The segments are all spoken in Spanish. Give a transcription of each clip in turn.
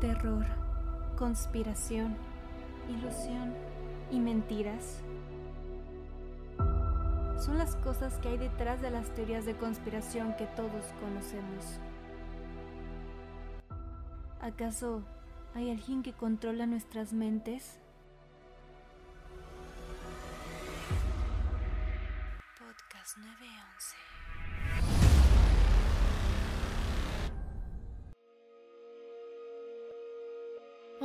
Terror, conspiración, ilusión y mentiras son las cosas que hay detrás de las teorías de conspiración que todos conocemos. ¿Acaso hay alguien que controla nuestras mentes?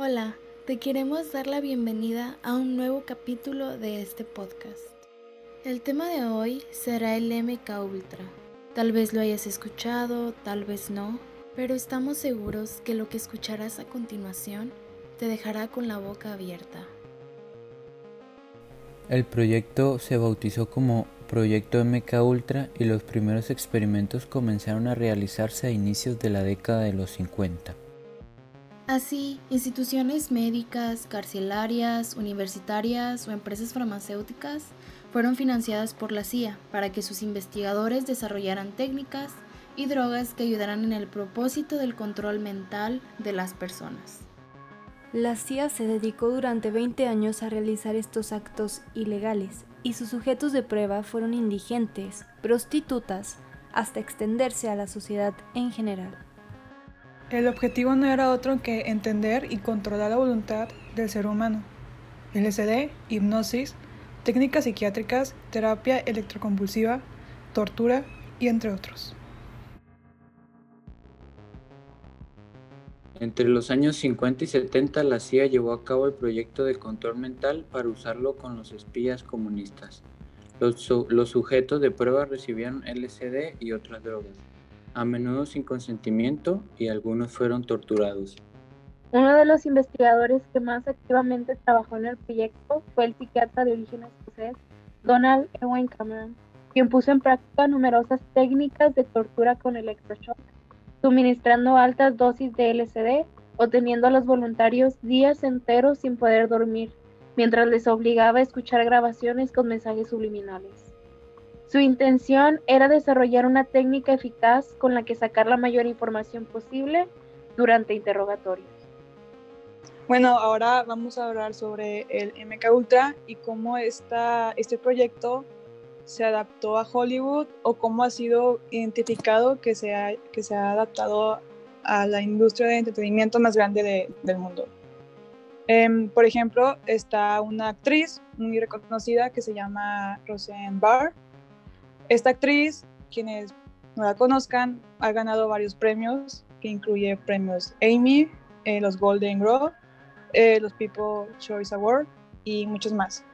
Hola, te queremos dar la bienvenida a un nuevo capítulo de este podcast. El tema de hoy será el MK Ultra. Tal vez lo hayas escuchado, tal vez no, pero estamos seguros que lo que escucharás a continuación te dejará con la boca abierta. El proyecto se bautizó como Proyecto MK Ultra y los primeros experimentos comenzaron a realizarse a inicios de la década de los 50. Así, instituciones médicas, carcelarias, universitarias o empresas farmacéuticas fueron financiadas por la CIA para que sus investigadores desarrollaran técnicas y drogas que ayudaran en el propósito del control mental de las personas. La CIA se dedicó durante 20 años a realizar estos actos ilegales y sus sujetos de prueba fueron indigentes, prostitutas, hasta extenderse a la sociedad en general. El objetivo no era otro que entender y controlar la voluntad del ser humano. LSD, hipnosis, técnicas psiquiátricas, terapia electroconvulsiva, tortura y entre otros. Entre los años 50 y 70 la CIA llevó a cabo el proyecto de control mental para usarlo con los espías comunistas. Los, los sujetos de prueba recibieron LSD y otras drogas a menudo sin consentimiento, y algunos fueron torturados. Uno de los investigadores que más activamente trabajó en el proyecto fue el psiquiatra de origen escocés Donald Ewen Cameron, quien puso en práctica numerosas técnicas de tortura con electroshock, suministrando altas dosis de LSD o teniendo a los voluntarios días enteros sin poder dormir, mientras les obligaba a escuchar grabaciones con mensajes subliminales. Su intención era desarrollar una técnica eficaz con la que sacar la mayor información posible durante interrogatorios. Bueno, ahora vamos a hablar sobre el MK Ultra y cómo esta, este proyecto se adaptó a Hollywood o cómo ha sido identificado que se ha, que se ha adaptado a la industria de entretenimiento más grande del mundo. Em, por ejemplo, está una actriz muy reconocida que se llama Roseanne Barr, esta actriz, quienes no la conozcan, ha ganado varios premios, que incluye premios Amy, eh, los Golden Globe, eh, los People Choice Award y muchos más.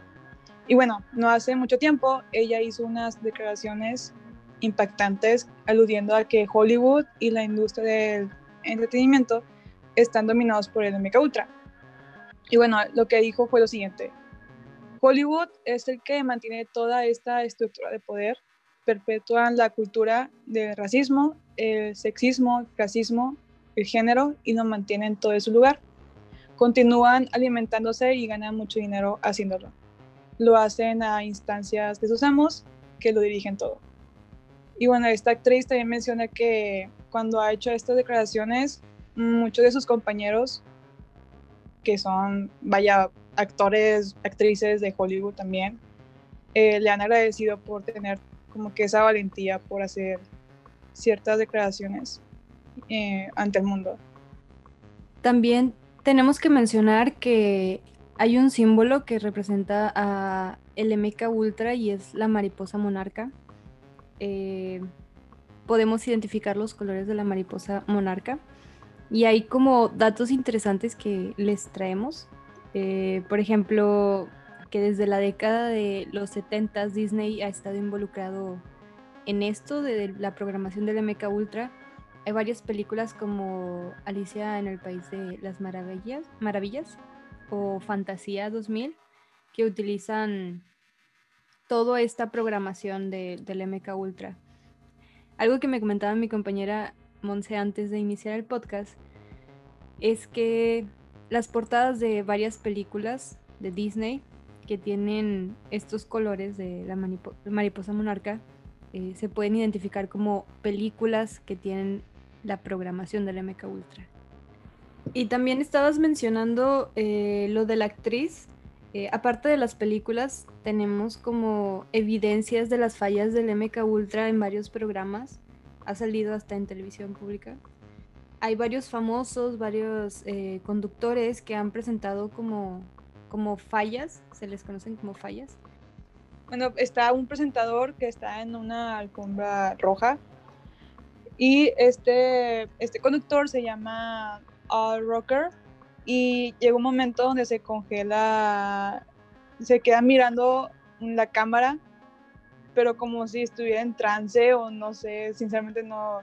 Y bueno, no hace mucho tiempo ella hizo unas declaraciones impactantes aludiendo a que Hollywood y la industria del entretenimiento están dominados por el MK Ultra. Y bueno, lo que dijo fue lo siguiente. Hollywood es el que mantiene toda esta estructura de poder perpetúan la cultura del racismo, el sexismo, el clasismo, el género y no mantienen todo en su lugar. Continúan alimentándose y ganan mucho dinero haciéndolo. Lo hacen a instancias de sus amos que lo dirigen todo. Y bueno, esta actriz también menciona que cuando ha hecho estas declaraciones, muchos de sus compañeros, que son, vaya, actores, actrices de Hollywood también, eh, le han agradecido por tener como que esa valentía por hacer ciertas declaraciones eh, ante el mundo. También tenemos que mencionar que hay un símbolo que representa a el MK Ultra y es la mariposa monarca. Eh, podemos identificar los colores de la mariposa monarca y hay como datos interesantes que les traemos. Eh, por ejemplo, que desde la década de los 70 Disney ha estado involucrado en esto de la programación del MK Ultra. Hay varias películas como Alicia en el País de las Maravillas, Maravillas o Fantasía 2000 que utilizan toda esta programación del MK Ultra. Algo que me comentaba mi compañera Monse antes de iniciar el podcast es que las portadas de varias películas de Disney que tienen estos colores de la mariposa monarca eh, se pueden identificar como películas que tienen la programación del MK Ultra. Y también estabas mencionando eh, lo de la actriz. Eh, aparte de las películas, tenemos como evidencias de las fallas del MK Ultra en varios programas. Ha salido hasta en televisión pública. Hay varios famosos, varios conductores que han presentado como, como fallas, se les conocen como fallas. Bueno, está un presentador que está en una alfombra roja y este, este conductor se llama All Rocker y llega un momento donde se congela, se queda mirando la cámara, pero como si estuviera en trance o no sé, sinceramente no,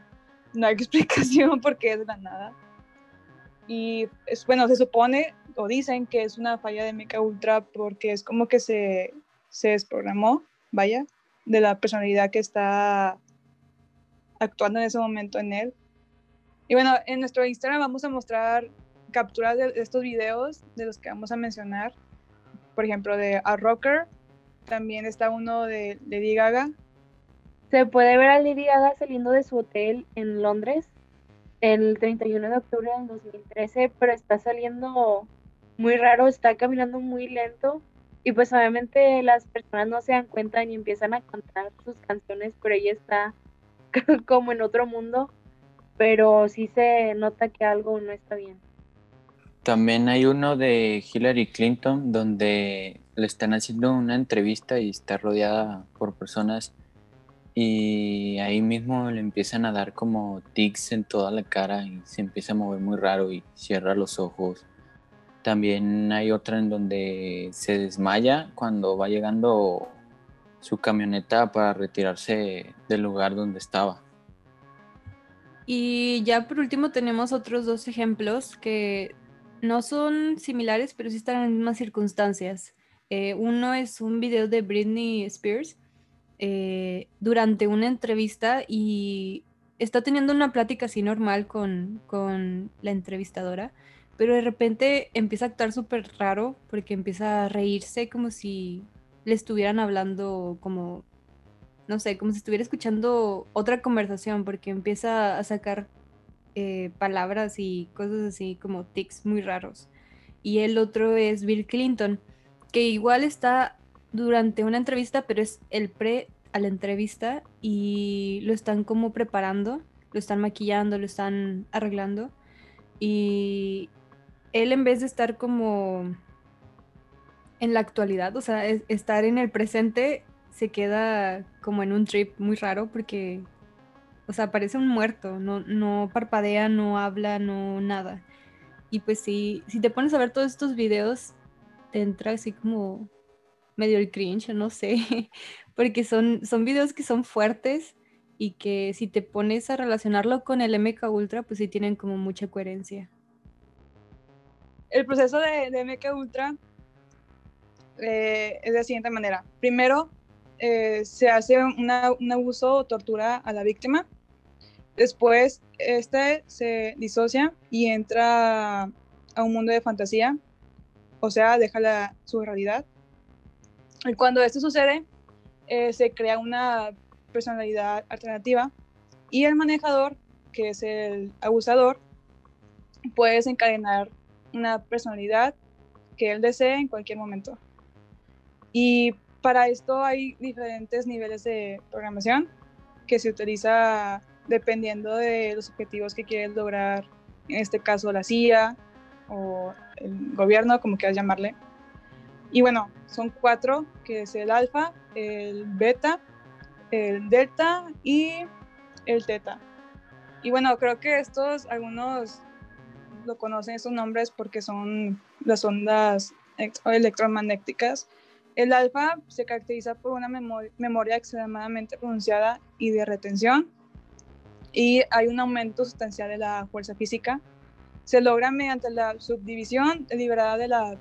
no hay explicación porque es de la nada. Y es, bueno, se supone o dicen que es una falla de Mecha Ultra porque es como que se, se desprogramó, vaya, de la personalidad que está actuando en ese momento en él. Y bueno, en nuestro Instagram vamos a mostrar capturas de, estos videos de los que vamos a mencionar. Por ejemplo, de A Rocker. También está uno de Lady Gaga. Se puede ver a Lady Gaga saliendo de su hotel en Londres el 31 de octubre del 2013, pero está saliendo muy raro, está caminando muy lento y pues obviamente las personas no se dan cuenta ni empiezan a cantar sus canciones, pero ella está como en otro mundo, pero sí se nota que algo no está bien. También hay uno de Hillary Clinton donde le están haciendo una entrevista y está rodeada por personas y ahí mismo le empiezan a dar como tics en toda la cara y se empieza a mover muy raro y cierra los ojos. También hay otra en donde se desmaya cuando va llegando su camioneta para retirarse del lugar donde estaba. Y ya por último tenemos otros dos ejemplos que no son similares, pero sí están en las mismas circunstancias. Eh, uno es un video de Britney Spears eh, durante una entrevista y está teniendo una plática así normal con, con la entrevistadora, pero de repente empieza a actuar súper raro porque empieza a reírse como si le estuvieran hablando como, no sé, como si estuviera escuchando otra conversación, porque empieza a sacar eh, palabras y cosas así como tics muy raros. Y el otro es Bill Clinton, que igual está durante una entrevista, pero es el pre a la entrevista y lo están como preparando, lo están maquillando, lo están arreglando. Y él en vez de estar como en la actualidad, o sea, estar en el presente se queda como en un trip muy raro porque, o sea, parece un muerto, no, no parpadea, no habla, no nada. Y pues sí, si te pones a ver todos estos videos, te entra así como medio el cringe, no sé, porque son, son videos que son fuertes y que si te pones a relacionarlo con el MK Ultra, pues sí tienen como mucha coherencia. El proceso de, de Ultra eh, es de la siguiente manera. Primero, eh, se hace un abuso o tortura a la víctima. Después, este se disocia y entra a un mundo de fantasía, o sea, deja la, su realidad. Y cuando esto sucede, eh, se crea una personalidad alternativa y el manejador, que es el abusador, puede desencadenar una personalidad que él desee en cualquier momento. Y para esto hay diferentes niveles de programación que se utiliza dependiendo de los objetivos que quiere lograr, en este caso la CIA o el gobierno, como quieras llamarle. Y bueno, son cuatro, que es el alfa, el beta, el delta y el teta. Y bueno, creo que estos, algunos lo conocen estos nombres porque son las ondas electromagnéticas el alfa se caracteriza por una memoria extremadamente pronunciada y de retención, y hay un aumento sustancial de la fuerza física. Se logra mediante la subdivisión deliberada de la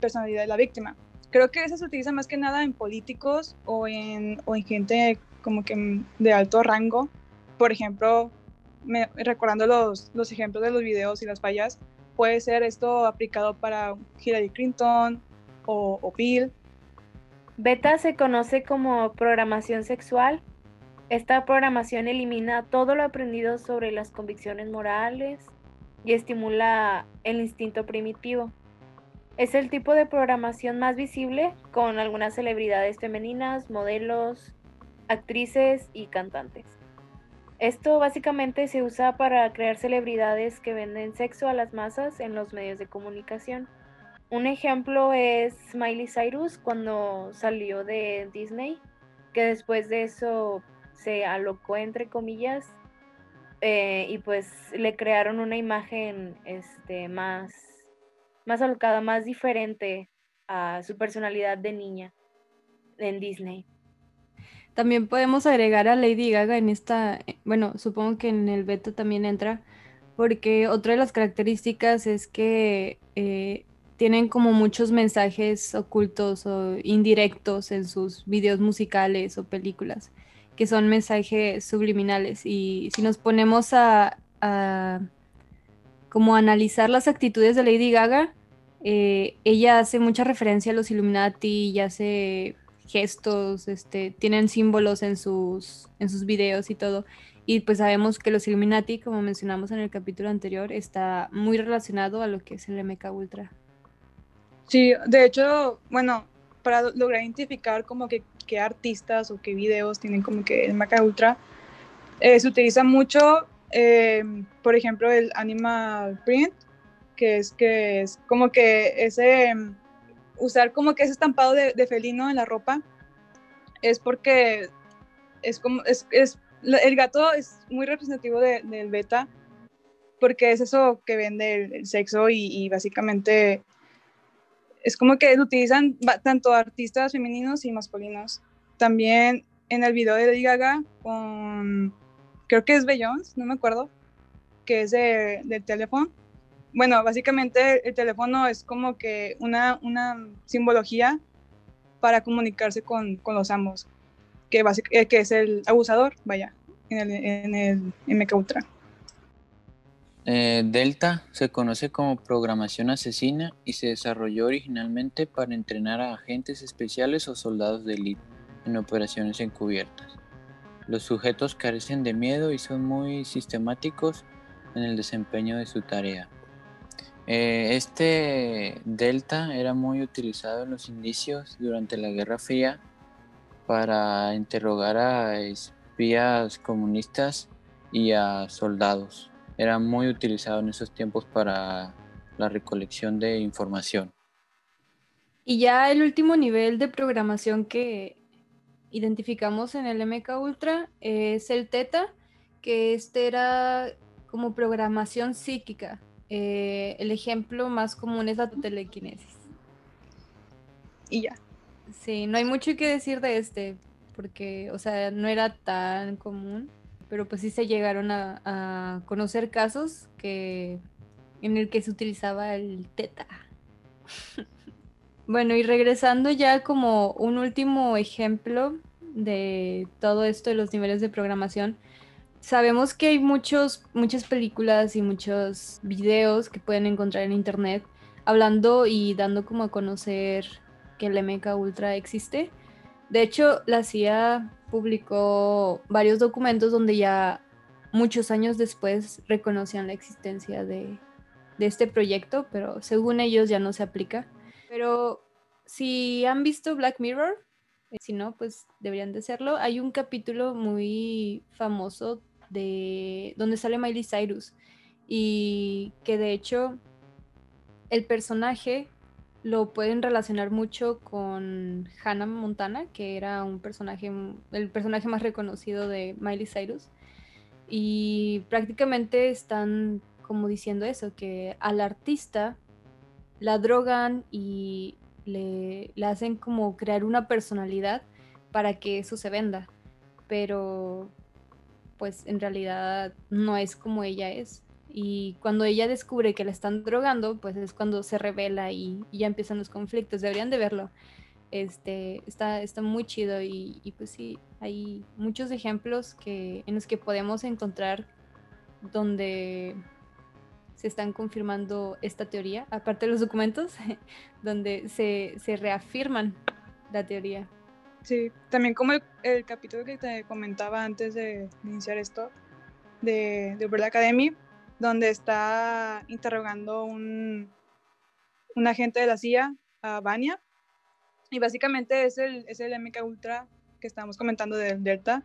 personalidad de la víctima. Creo que eso se utiliza más que nada en políticos o en, o en gente como que de alto rango. Por ejemplo, recordando los, los ejemplos de los videos y las fallas, puede ser esto aplicado para Hillary Clinton o, o Bill Beta se conoce como programación sexual. Esta programación elimina todo lo aprendido sobre las convicciones morales, y estimula el instinto primitivo. Es el tipo de programación más visible con algunas celebridades femeninas, modelos, actrices y cantantes. Esto básicamente se usa para crear celebridades que venden sexo a las masas en los medios de comunicación. Un ejemplo es Miley Cyrus cuando salió de Disney, que después de eso se alocó entre comillas eh, y pues le crearon una imagen este, más, más alocada, más diferente a su personalidad de niña en Disney. También podemos agregar a Lady Gaga en esta, eh, bueno, supongo que en el beta también entra, porque otra de las características es que eh, tienen como muchos mensajes ocultos o indirectos en sus videos musicales o películas, que son mensajes subliminales. Y si nos ponemos a, como analizar las actitudes de Lady Gaga, eh, ella hace mucha referencia a los Illuminati y hace gestos, este, tienen símbolos en sus, en sus videos y todo. Y pues sabemos que los Illuminati, como mencionamos en el capítulo anterior, está muy relacionado a lo que es el MK Ultra. Sí, de hecho, bueno, para lograr identificar como que qué artistas o qué videos tienen como que el MK Ultra, eh, se utiliza mucho, eh, por ejemplo, el animal print, que es que es como que ese usar como que ese estampado de, felino en la ropa es porque es como, es, el gato es muy representativo del beta porque es eso que vende el, sexo y, básicamente es como que lo utilizan tanto artistas femeninos y masculinos. También en el video de Lady Gaga con, creo que es Beyoncé, no me acuerdo, que es de, del teléfono, bueno, básicamente el teléfono es como que una, una simbología para comunicarse con, con los amos, que, eh, que es el abusador, vaya, en el, en el Ultra. Eh, Delta se conoce como programación asesina y se desarrolló originalmente para entrenar a agentes especiales o soldados de élite en operaciones encubiertas. Los sujetos carecen de miedo y son muy sistemáticos en el desempeño de su tarea. Eh, este delta era muy utilizado en los indicios durante la Guerra Fría para interrogar a espías comunistas y a soldados. Era muy utilizado en esos tiempos para la recolección de información. Y ya el último nivel de programación que identificamos en el MK Ultra es el Teta, que este era como programación psíquica eh, el ejemplo más común es la telequinesis. Y ya. Sí, no hay mucho que decir de este, porque, o sea, no era tan común, pero pues sí se llegaron a, conocer casos que en el que se utilizaba el teta. bueno, y regresando ya como un último ejemplo de todo esto de los niveles de programación, sabemos que hay muchos, muchas películas y muchos videos que pueden encontrar en internet hablando y dando como a conocer que el MK Ultra existe. De hecho, la CIA publicó varios documentos donde ya muchos años después reconocían la existencia de, de este proyecto, pero según ellos ya no se aplica. Pero si han visto Black Mirror, eh, si no, pues deberían de serlo. Hay un capítulo muy famoso de donde sale Miley Cyrus y que de hecho el personaje lo pueden relacionar mucho con Hannah Montana, que era un personaje, el personaje más reconocido de Miley Cyrus. Y prácticamente están como diciendo eso, que al artista la drogan y le, le hacen como crear una personalidad para que eso se venda. Pero pues en realidad no es como ella es. Y cuando ella descubre que la están drogando, pues es cuando se revela y, ya empiezan los conflictos. Deberían de verlo. Este, está, está muy chido y, pues sí, hay muchos ejemplos que, en los que podemos encontrar donde se están confirmando esta teoría, aparte de los documentos, donde se, se reafirman la teoría. Sí, también como el, capítulo que te comentaba antes de iniciar esto, de, de Academy, donde está interrogando un, un agente de la CIA, a Vania, y básicamente es el, es el MK Ultra que estamos comentando del Delta,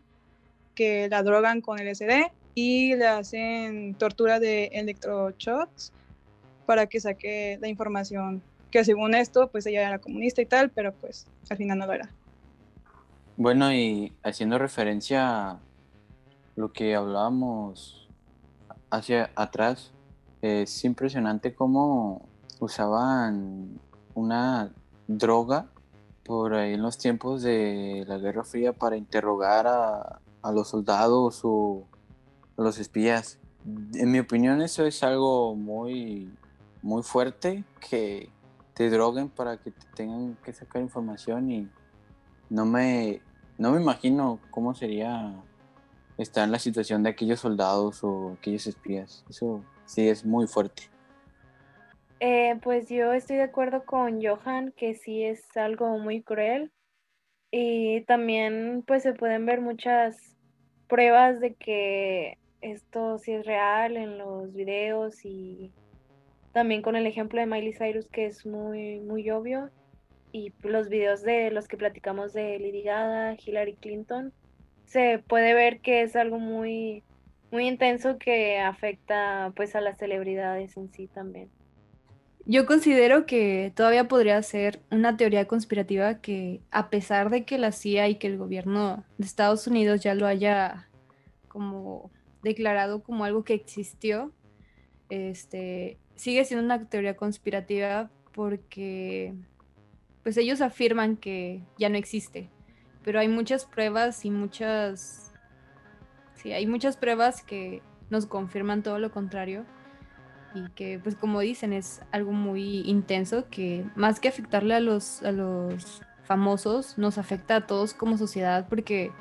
que la drogan con LSD y le hacen tortura de electroshocks para que saque la información que según esto, pues ella era comunista y tal, pero pues al final no lo era. Bueno, y haciendo referencia a lo que hablábamos hacia atrás, es impresionante cómo usaban una droga por ahí en los tiempos de la Guerra Fría para interrogar a, a los soldados o a los espías. En mi opinión eso es algo muy, muy fuerte que te droguen para que te tengan que sacar información y no me, no me imagino cómo sería estar en la situación de aquellos soldados o aquellos espías. Eso sí es muy fuerte. Eh, pues yo estoy de acuerdo con Johan que sí es algo muy cruel y también pues se pueden ver muchas pruebas de que esto sí es real en los videos y también con el ejemplo de Miley Cyrus que es muy muy obvio y los videos de los que platicamos de Lady Gaga, Hillary Clinton se puede ver que es algo muy muy intenso que afecta pues a las celebridades en sí también. Yo considero que todavía podría ser una teoría conspirativa que a pesar de que la CIA y que el gobierno de Estados Unidos ya lo haya como declarado como algo que existió, este, sigue siendo una teoría conspirativa porque pues ellos afirman que ya no existe, pero hay muchas pruebas y muchas sí, hay muchas pruebas que nos confirman todo lo contrario y que pues como dicen es algo muy intenso que más que afectarle a los, a los famosos nos afecta a todos como sociedad porque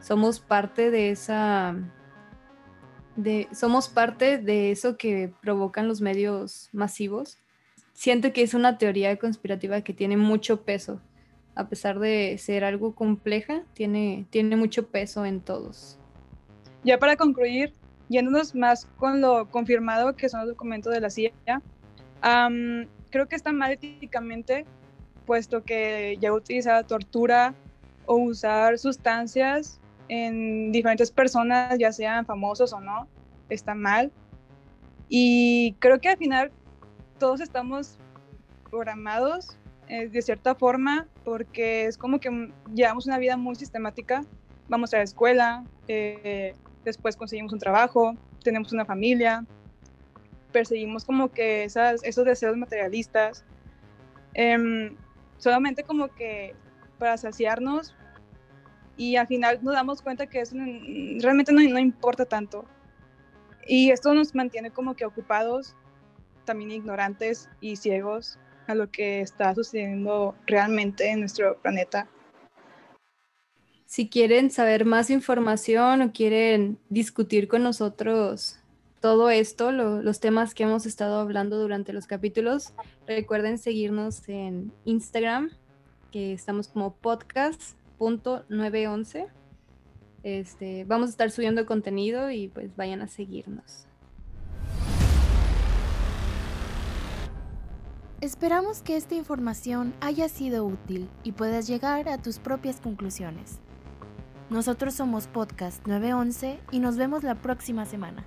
somos parte de esa de somos parte de eso que provocan los medios masivos. Siento que es una teoría conspirativa que tiene mucho peso. A pesar de ser algo compleja, tiene, tiene mucho peso en todos. Ya para concluir, yéndonos más con lo confirmado que son los documentos de la CIA, creo que está mal éticamente, puesto que ya utilizaba tortura o usar sustancias en diferentes personas, ya sean famosos o no, está mal. Y creo que al final todos estamos programados eh, de cierta forma, porque es como que llevamos una vida muy sistemática. Vamos a la escuela, eh, después conseguimos un trabajo, tenemos una familia, perseguimos como que esas, esos deseos materialistas, em, solamente como que para saciarnos y al final nos damos cuenta que eso realmente no, no importa tanto. Y esto nos mantiene como que ocupados, también ignorantes y ciegos a lo que está sucediendo realmente en nuestro planeta. Si quieren saber más información o quieren discutir con nosotros todo esto, los temas que hemos estado hablando durante los capítulos, recuerden seguirnos en Instagram, que estamos como podcast.911. Este, vamos a estar subiendo contenido y pues vayan a seguirnos. Esperamos que esta información haya sido útil y puedas llegar a tus propias conclusiones. Nosotros somos Podcast 911 y nos vemos la próxima semana.